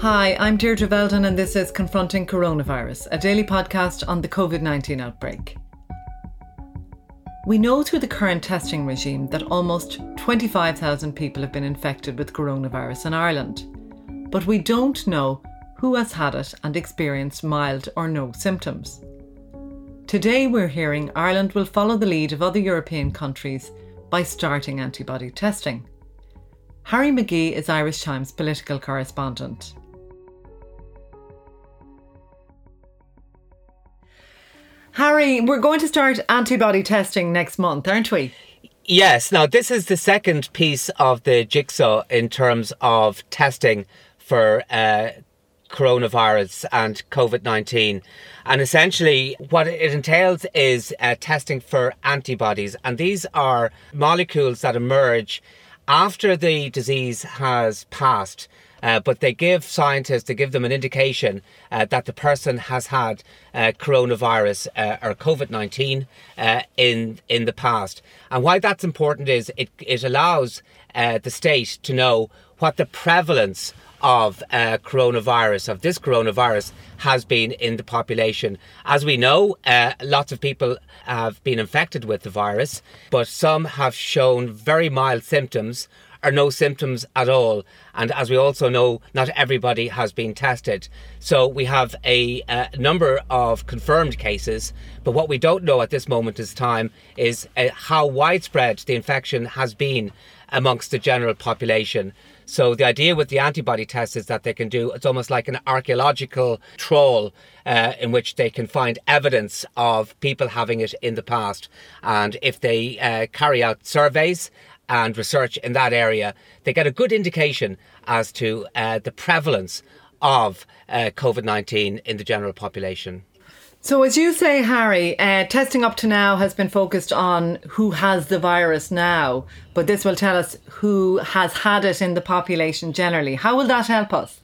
Hi, I'm Deirdre Veldon, and this is Confronting Coronavirus, a daily podcast on the COVID 19 outbreak. We know through the current testing regime that almost 25,000 people have been infected with coronavirus in Ireland, but we don't know who has had it and experienced mild or no symptoms. Today, we're hearing Ireland will follow the lead of other European countries by starting antibody testing. Harry McGee is Irish Times political correspondent. Harry, we're going to start antibody testing next month, aren't we? Yes. Now, this is the second piece of the jigsaw in terms of testing for uh, coronavirus and COVID 19. And essentially, what it entails is uh, testing for antibodies. And these are molecules that emerge after the disease has passed uh, but they give scientists, they give them an indication uh, that the person has had uh, coronavirus uh, or COVID 19 uh, in, in the past. And why that's important is it, it allows uh, the state to know what the prevalence of uh, coronavirus, of this coronavirus, has been in the population. As we know, uh, lots of people have been infected with the virus, but some have shown very mild symptoms or no symptoms at all. And as we also know, not everybody has been tested. So we have a, a number of confirmed cases, but what we don't know at this moment in time is uh, how widespread the infection has been amongst the general population. So the idea with the antibody test is that they can do it's almost like an archaeological trawl uh, in which they can find evidence of people having it in the past. And if they uh, carry out surveys and research in that area, they get a good indication as to uh, the prevalence of uh, COVID 19 in the general population. So, as you say, Harry, uh, testing up to now has been focused on who has the virus now, but this will tell us who has had it in the population generally. How will that help us?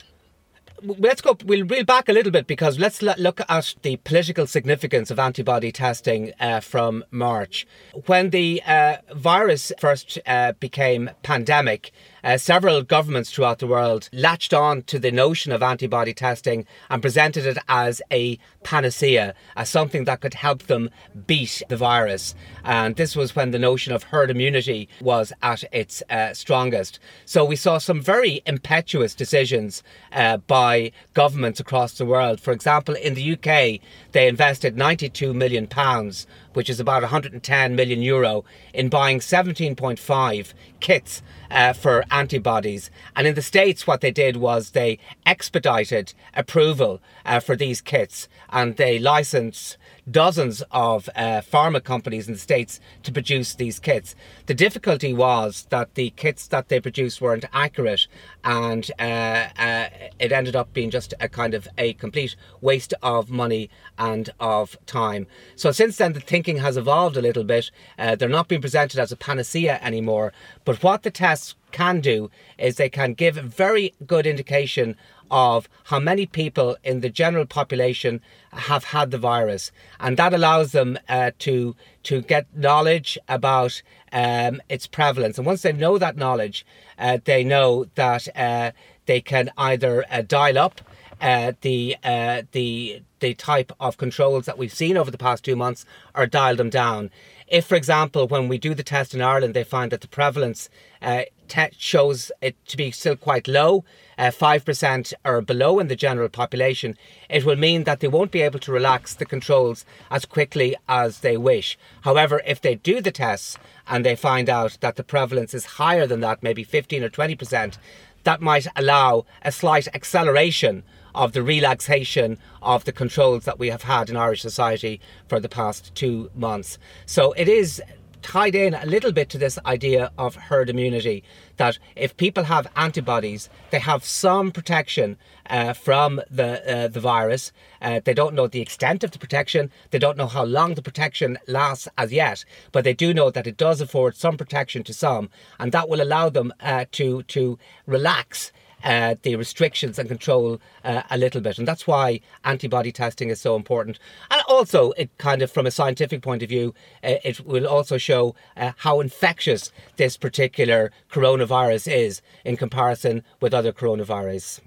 Let's go. We'll reel back a little bit because let's look at the political significance of antibody testing uh, from March, when the uh, virus first uh, became pandemic uh, several governments throughout the world latched on to the notion of antibody testing and presented it as a panacea, as something that could help them beat the virus. And this was when the notion of herd immunity was at its uh, strongest. So we saw some very impetuous decisions uh, by governments across the world. For example, in the UK, they invested 92 million pounds which is about 110 million euro, in buying 17.5 kits uh, for antibodies. And in the States, what they did was they expedited approval uh, for these kits and they licensed dozens of uh, pharma companies in the States to produce these kits. The difficulty was that the kits that they produced weren't accurate and uh, uh, it ended up being just a kind of a complete waste of money and of time. So since then, the thinking has evolved a little bit. Uh, they're not being presented as a panacea anymore, but what the tests can do is they can give very good indication of how many people in the general population have had the virus, and that allows them uh, to to get knowledge about um, its prevalence. And once they know that knowledge, uh, they know that uh, they can either uh, dial up uh, the uh, the the type of controls that we've seen over the past two months, or dial them down. If, for example, when we do the test in Ireland, they find that the prevalence uh, te- shows it to be still quite low, uh, 5% or below in the general population, it will mean that they won't be able to relax the controls as quickly as they wish. However, if they do the tests and they find out that the prevalence is higher than that, maybe 15 or 20%, that might allow a slight acceleration of the relaxation of the controls that we have had in Irish society for the past two months. So it is tied in a little bit to this idea of herd immunity that if people have antibodies, they have some protection uh, from the uh, the virus. Uh, they don't know the extent of the protection. They don't know how long the protection lasts as yet, but they do know that it does afford some protection to some, and that will allow them uh, to to relax uh, the restrictions and control uh, a little bit. And that's why antibody testing is so important. And also, it kind of, from a scientific point of view, uh, it will also show uh, how infectious this particular coronavirus is in comparison with other coronavirus.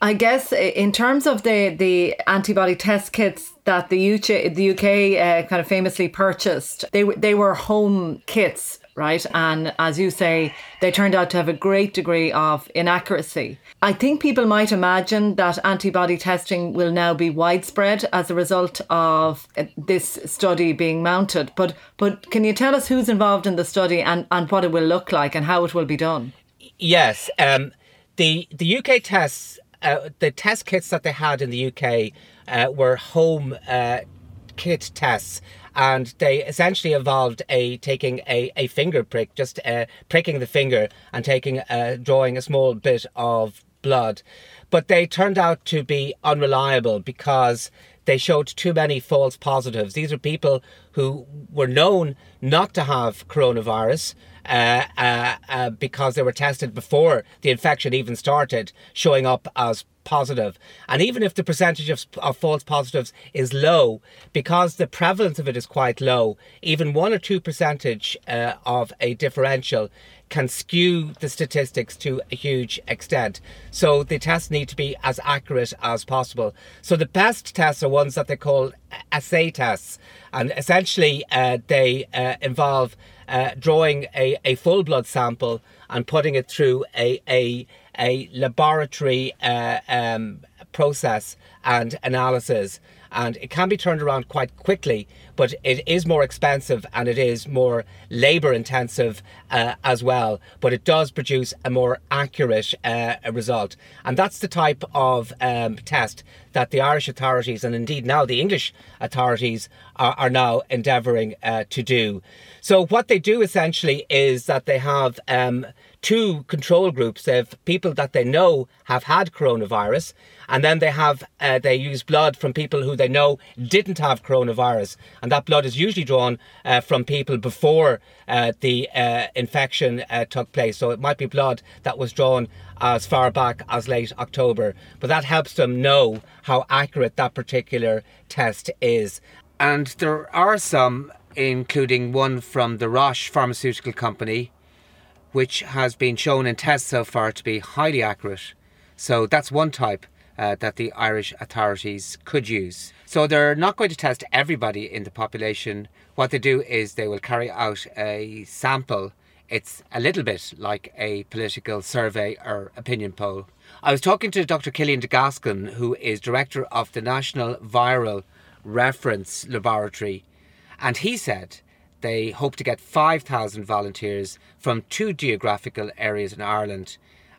I guess in terms of the, the antibody test kits that the UK, the UK uh, kind of famously purchased, they, they were home kits right? And as you say, they turned out to have a great degree of inaccuracy. I think people might imagine that antibody testing will now be widespread as a result of this study being mounted. But but can you tell us who's involved in the study and, and what it will look like and how it will be done? Yes. Um, the the UK tests, uh, the test kits that they had in the UK uh, were home uh, kit tests. And they essentially involved a taking a, a finger prick, just uh, pricking the finger and taking uh, drawing a small bit of blood, but they turned out to be unreliable because they showed too many false positives. These are people who were known not to have coronavirus. Uh, uh, uh, because they were tested before the infection even started, showing up as positive. And even if the percentage of, of false positives is low, because the prevalence of it is quite low, even one or two percentage uh, of a differential can skew the statistics to a huge extent. So the tests need to be as accurate as possible. So the best tests are ones that they call assay tests. And essentially, uh, they uh, involve uh, drawing a, a full blood sample and putting it through a, a a laboratory uh, um, process and analysis. And it can be turned around quite quickly, but it is more expensive and it is more labour intensive uh, as well. But it does produce a more accurate uh, result. And that's the type of um, test that the Irish authorities and indeed now the English authorities are, are now endeavouring uh, to do. So, what they do essentially is that they have um, two control groups. They have people that they know have had coronavirus, and then they have uh, they use blood from people who they know didn't have coronavirus, and that blood is usually drawn uh, from people before uh, the uh, infection uh, took place. So it might be blood that was drawn as far back as late October, but that helps them know how accurate that particular test is. And there are some, including one from the Roche pharmaceutical company, which has been shown in tests so far to be highly accurate. So that's one type uh, that the Irish authorities could use. So they're not going to test everybody in the population. What they do is they will carry out a sample. It's a little bit like a political survey or opinion poll. I was talking to Dr. Cillian De Gascun, who is director of the National Viral Reference Laboratory, and he said they hope to get 5,000 volunteers from two geographical areas in Ireland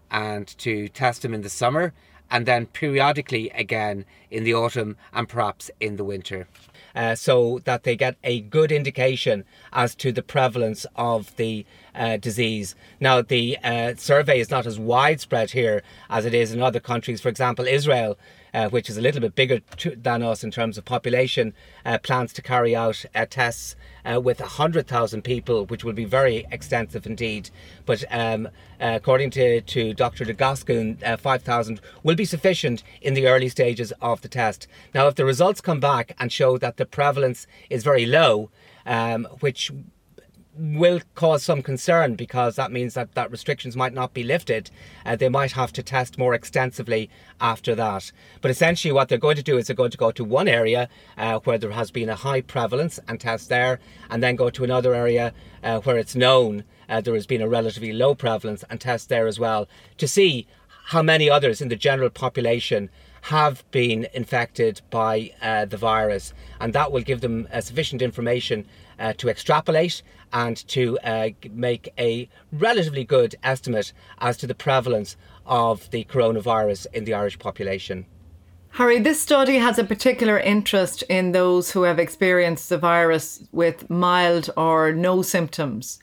and to test them in the summer and then periodically again in the autumn and perhaps in the winter. Uh, so that they get a good indication as to the prevalence of the uh, disease. Now, the uh, survey is not as widespread here as it is in other countries. For example, Israel uh, which is a little bit bigger to, than us in terms of population, uh, plans to carry out uh, tests uh, with 100,000 people, which will be very extensive indeed. But um, uh, according to, to Dr. De Gascun, uh, 5,000 will be sufficient in the early stages of the test. Now, if the results come back and show that the prevalence is very low, um, which will cause some concern because that means that, that restrictions might not be lifted. Uh, they might have to test more extensively after that. But essentially, what they're going to do is they're going to go to one area uh, where there has been a high prevalence and test there, and then go to another area uh, where it's known uh, there has been a relatively low prevalence and test there as well to see how many others in the general population have been infected by uh, the virus, and that will give them uh, sufficient information uh, to extrapolate and to uh, make a relatively good estimate as to the prevalence of the coronavirus in the Irish population. Harry, this study has a particular interest in those who have experienced the virus with mild or no symptoms.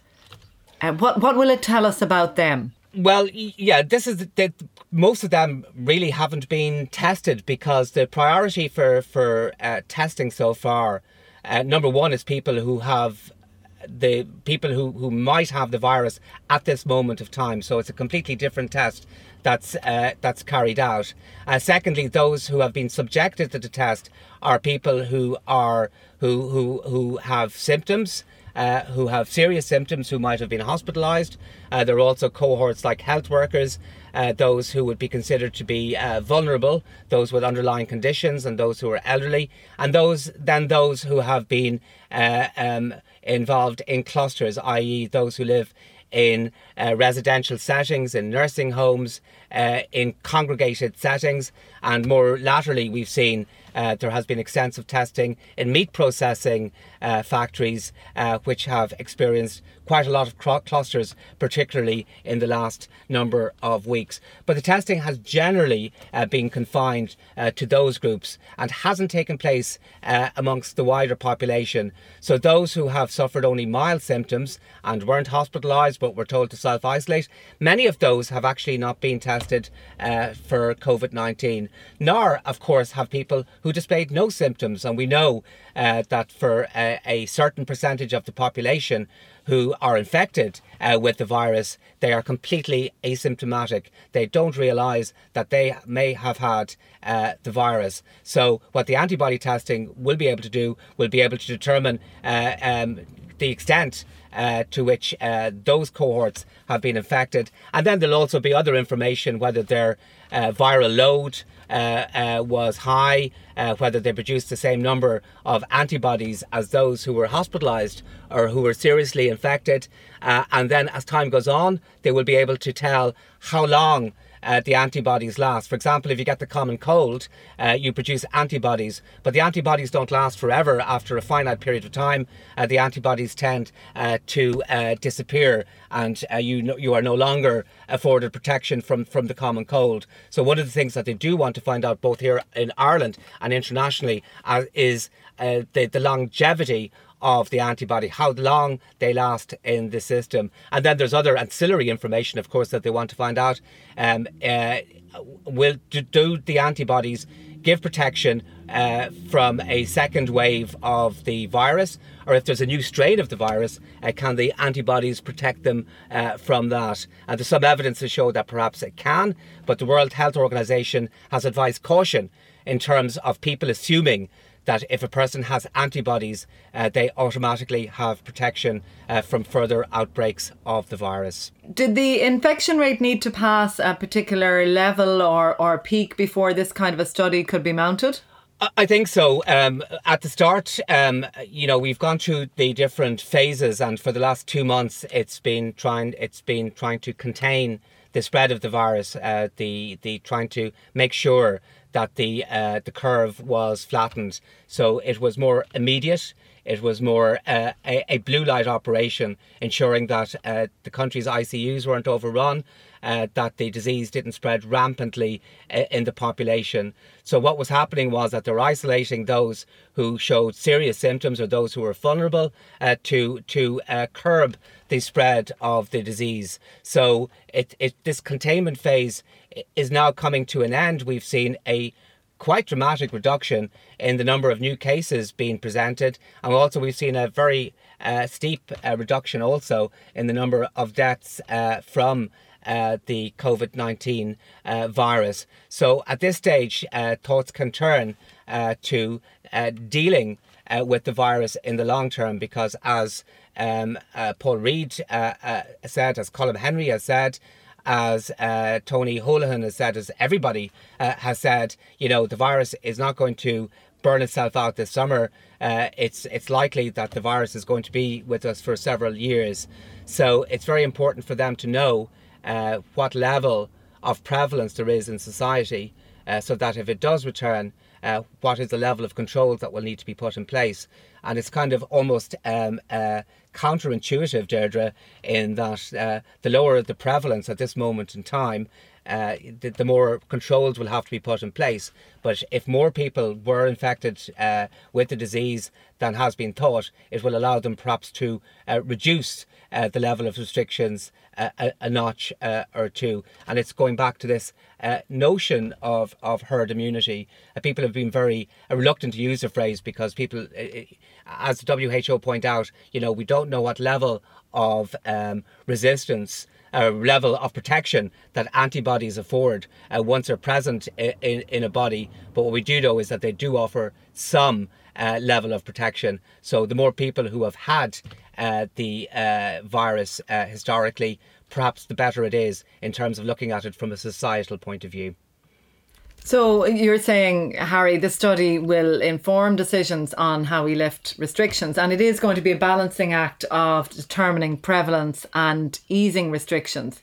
Uh, what, what will it tell us about them? Well, yeah, this is that most of them really haven't been tested because the priority for for uh, testing so far, uh, number one, is people who have the people who, who might have the virus at this moment of time. So it's a completely different test that's uh, that's carried out. Uh, secondly, those who have been subjected to the test are people who are who who who have symptoms. Uh, who have serious symptoms who might have been hospitalised. Uh, there are also cohorts like health workers, uh, those who would be considered to be uh, vulnerable, those with underlying conditions, and those who are elderly, and those then those who have been uh, um, involved in clusters, i.e., those who live in uh, residential settings, in nursing homes, uh, in congregated settings, and more laterally, we've seen uh, there has been extensive testing in meat processing uh, factories, uh, which have experienced quite a lot of clusters, particularly in the last number of weeks. But the testing has generally uh, been confined uh, to those groups and hasn't taken place uh, amongst the wider population. So those who have suffered only mild symptoms and weren't hospitalised but were told to self isolate, many of those have actually not been tested for COVID 19. Nor, of course, have people who displayed no symptoms. And we know uh, that for a, certain percentage of the population who are infected uh, with the virus, they are completely asymptomatic. They don't realise that they may have had uh, the virus. So, what the antibody testing will be able to do will be able to determine uh, um, the extent uh, to which uh, those cohorts have been infected. And then there'll also be other information whether their uh, viral load uh, uh, was high, uh, whether they produced the same number of antibodies as those who were hospitalized or who were seriously infected. and then as time goes on, they will be able to tell how long uh, the antibodies last. For example, if you get the common cold, uh, you produce antibodies, but the antibodies don't last forever. After a finite period of time, uh, the antibodies tend uh, to uh, disappear, and uh, you no, you are no longer afforded protection from from the common cold. So one of the things that they do want to find out, both here in Ireland and internationally, is the, the longevity of the antibody, how long they last in the system. And then there's other ancillary information, of course, that they want to find out. Um, uh, will do the antibodies give protection uh, from a second wave of the virus, or if there's a new strain of the virus, uh, can the antibodies protect them uh, from that? And there's some evidence to show that perhaps it can, but the World Health Organization has advised caution in terms of people assuming that if a person has antibodies, uh, they automatically have protection uh, from further outbreaks of the virus. Did the infection rate need to pass a particular level or, or peak before this kind of a study could be mounted? I think so. Um, at the start, um, you know, we've gone through the different phases, and for the last two months, it's been trying. It's been trying to contain the spread of the virus. Uh, the the trying to make sure that the uh, the curve was flattened. So it was more immediate. It was more uh, a, a, blue light operation, ensuring that uh, the country's ICUs weren't overrun, uh, that the disease didn't spread rampantly uh, in the population. So what was happening was that they're isolating those who showed serious symptoms or those who were vulnerable uh, to to curb the spread of the disease. So it, it this containment phase is now coming to an end. We've seen a quite dramatic reduction in the number of new cases being presented, and also we've seen a very uh, steep uh, reduction also in the number of deaths uh, from. Uh, the COVID 19 uh, virus. So at this stage, uh, thoughts can turn to dealing with the virus in the long term because, as um, Paul Reid said, as Colm Henry has said, as uh, Tony Holohan has said, as everybody uh, has said, you know, the virus is not going to burn itself out this summer. Uh, it's it's likely that the virus is going to be with us for several years. So it's very important for them to know uh, what level of prevalence there is in society, uh, so that if it does return, uh, what is the level of controls that will need to be put in place. And it's kind of almost um, counterintuitive, Deirdre, in that uh, the lower the prevalence at this moment in time, uh, the, the, more controls will have to be put in place. But if more people were infected uh, with the disease than has been thought, it will allow them perhaps to uh, reduce uh, the level of restrictions a, a, notch uh, or two. And it's going back to this uh, notion of, of herd immunity. People have been very reluctant to use the phrase because people, as the WHO point out, you know, we don't know what level of um, resistance uh, level of protection that antibodies afford uh, once they're present in, in, in, a body. But what we do know is that they do offer some uh, level of protection. So the more people who have had uh, the uh, virus uh, historically, perhaps the better it is in terms of looking at it from a societal point of view. So you're saying, Harry, the study will inform decisions on how we lift restrictions, and it is going to be a balancing act of determining prevalence and easing restrictions.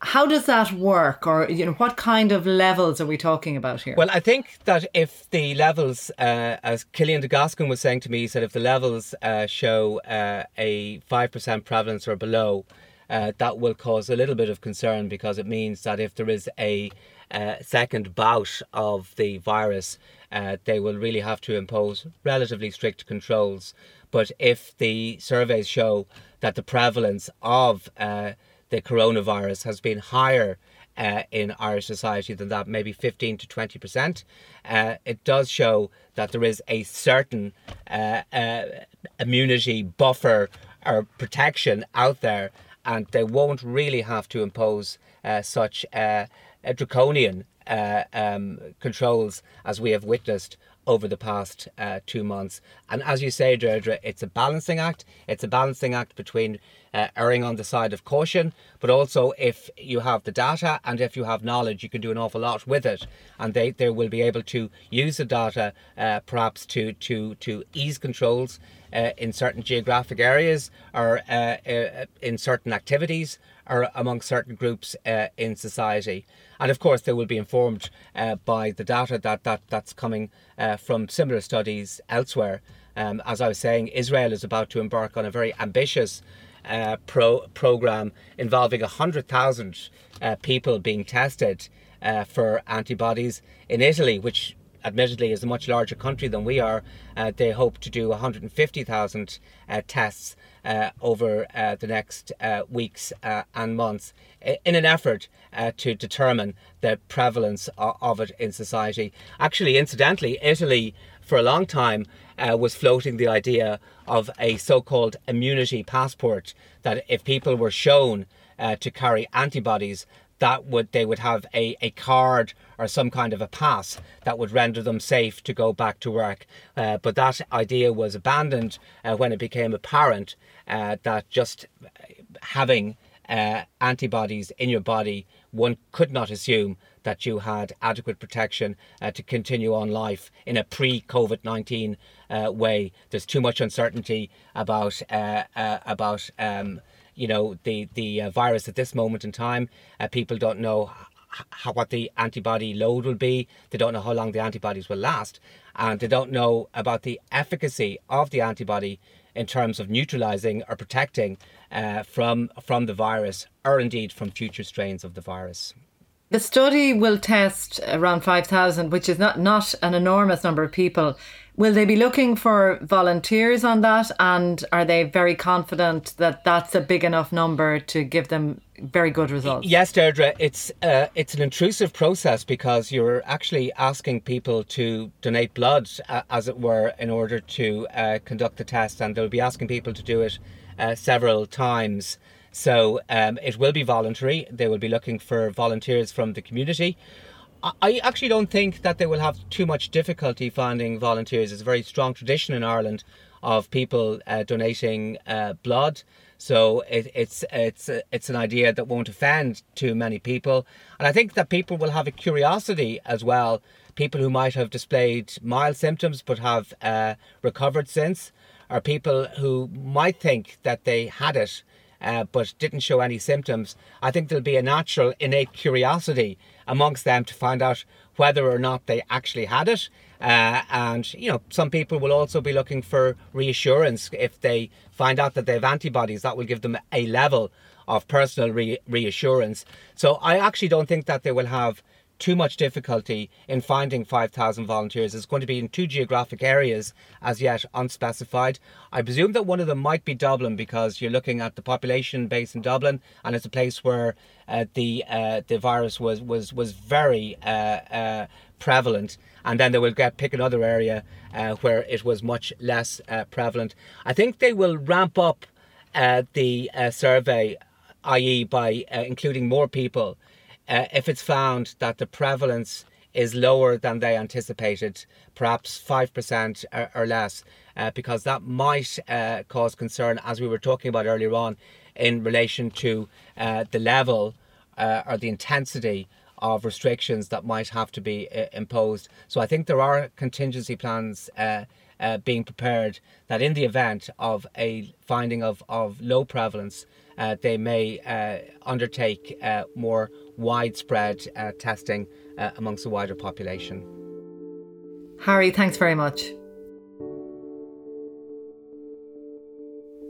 How does that work, or you know, what kind of levels are we talking about here? Well, I think that if the levels, uh, as Cillian De Gascun was saying to me, he said if the levels uh, show uh, a five percent prevalence or below, uh, that will cause a little bit of concern because it means that if there is a uh, second bout of the virus, uh, they will really have to impose relatively strict controls. But if the surveys show that the prevalence of uh, the coronavirus has been higher uh, in Irish society than that, maybe 15 to 20 percent, uh, it does show that there is a certain uh, immunity buffer or protection out there, and they won't really have to impose such uh, draconian uh, um, controls as we have witnessed over the past uh, two months. And as you say, Deirdre, it's a balancing act. It's a balancing act between uh, erring on the side of caution, but also if you have the data and if you have knowledge, you can do an awful lot with it. And they, they will be able to use the data uh, perhaps to, to, to ease controls uh, in certain geographic areas or uh, uh, in certain activities or among certain groups uh, in society. And of course, they will be informed uh, by the data that, that that's coming from similar studies elsewhere. Um, as I was saying, Israel is about to embark on a very ambitious uh, pro- program involving 100,000 uh, people being tested uh, for antibodies. In Italy, which admittedly is a much larger country than we are, uh, they hope to do 150,000 uh, tests uh, over uh, the next uh, weeks uh, and months in an effort to determine the prevalence of, it in society. Actually, incidentally, Italy for a long time was floating the idea of a so called immunity passport that if people were shown to carry antibodies, that would they would have a, a card or some kind of a pass that would render them safe to go back to work. Uh, but that idea was abandoned uh, when it became apparent uh, that just having uh, antibodies in your body, one could not assume that you had adequate protection uh, to continue on life in a pre COVID 19 uh, way. There's too much uncertainty about, about um, you know the the uh, virus at this moment in time. Uh, people don't know how, what the antibody load will be. They don't know how long the antibodies will last, and they don't know about the efficacy of the antibody in terms of neutralizing or protecting uh, from from the virus, or indeed from future strains of the virus. The study will test around 5,000, which is not, not an enormous number of people. Will they be looking for volunteers on that? And are they very confident that that's a big enough number to give them very good results? Yes, Deirdre, it's, uh, it's an intrusive process because you're actually asking people to donate blood, uh, as it were, in order to uh, conduct the test. And they'll be asking people to do it uh, several times. So um, it will be voluntary. They will be looking for volunteers from the community. I actually don't think that they will have too much difficulty finding volunteers. It's a very strong tradition in Ireland of people uh, donating uh, blood. So it, it's it's it's an idea that won't offend too many people, and I think that people will have a curiosity as well. People who might have displayed mild symptoms but have uh, recovered since, or people who might think that they had it uh, but didn't show any symptoms, I think there'll be a natural innate curiosity amongst them to find out whether or not they actually had it. Uh, and, you know, some people will also be looking for reassurance if they find out that they have antibodies. That will give them a level of personal re- reassurance. So I actually don't think that they will have too much difficulty in finding 5,000 volunteers. It's going to be in two geographic areas as yet unspecified. I presume that one of them might be Dublin because you're looking at the population base in Dublin and it's a place where uh, the uh, the virus was was was very uh, uh prevalent. And then they will get pick another area uh, where it was much less uh, prevalent. I think they will ramp up the survey i.e., by including more people, uh, if it's found that the prevalence is lower than they anticipated, perhaps 5% or, or less, uh, because that might uh, cause concern, as we were talking about earlier on, in relation to uh, the level uh, or the intensity of restrictions that might have to be uh, imposed. So I think there are contingency plans uh, uh, being prepared that in the event of a finding of, of low prevalence, uh, they may uh, undertake uh, more widespread testing amongst a wider population. Harry, thanks very much.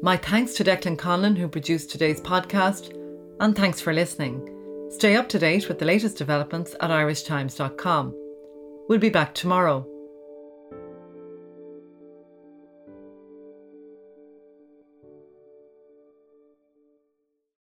My thanks to Declan Conlon, who produced today's podcast, and thanks for listening. Stay up to date with the latest developments at irishtimes.com. We'll be back tomorrow.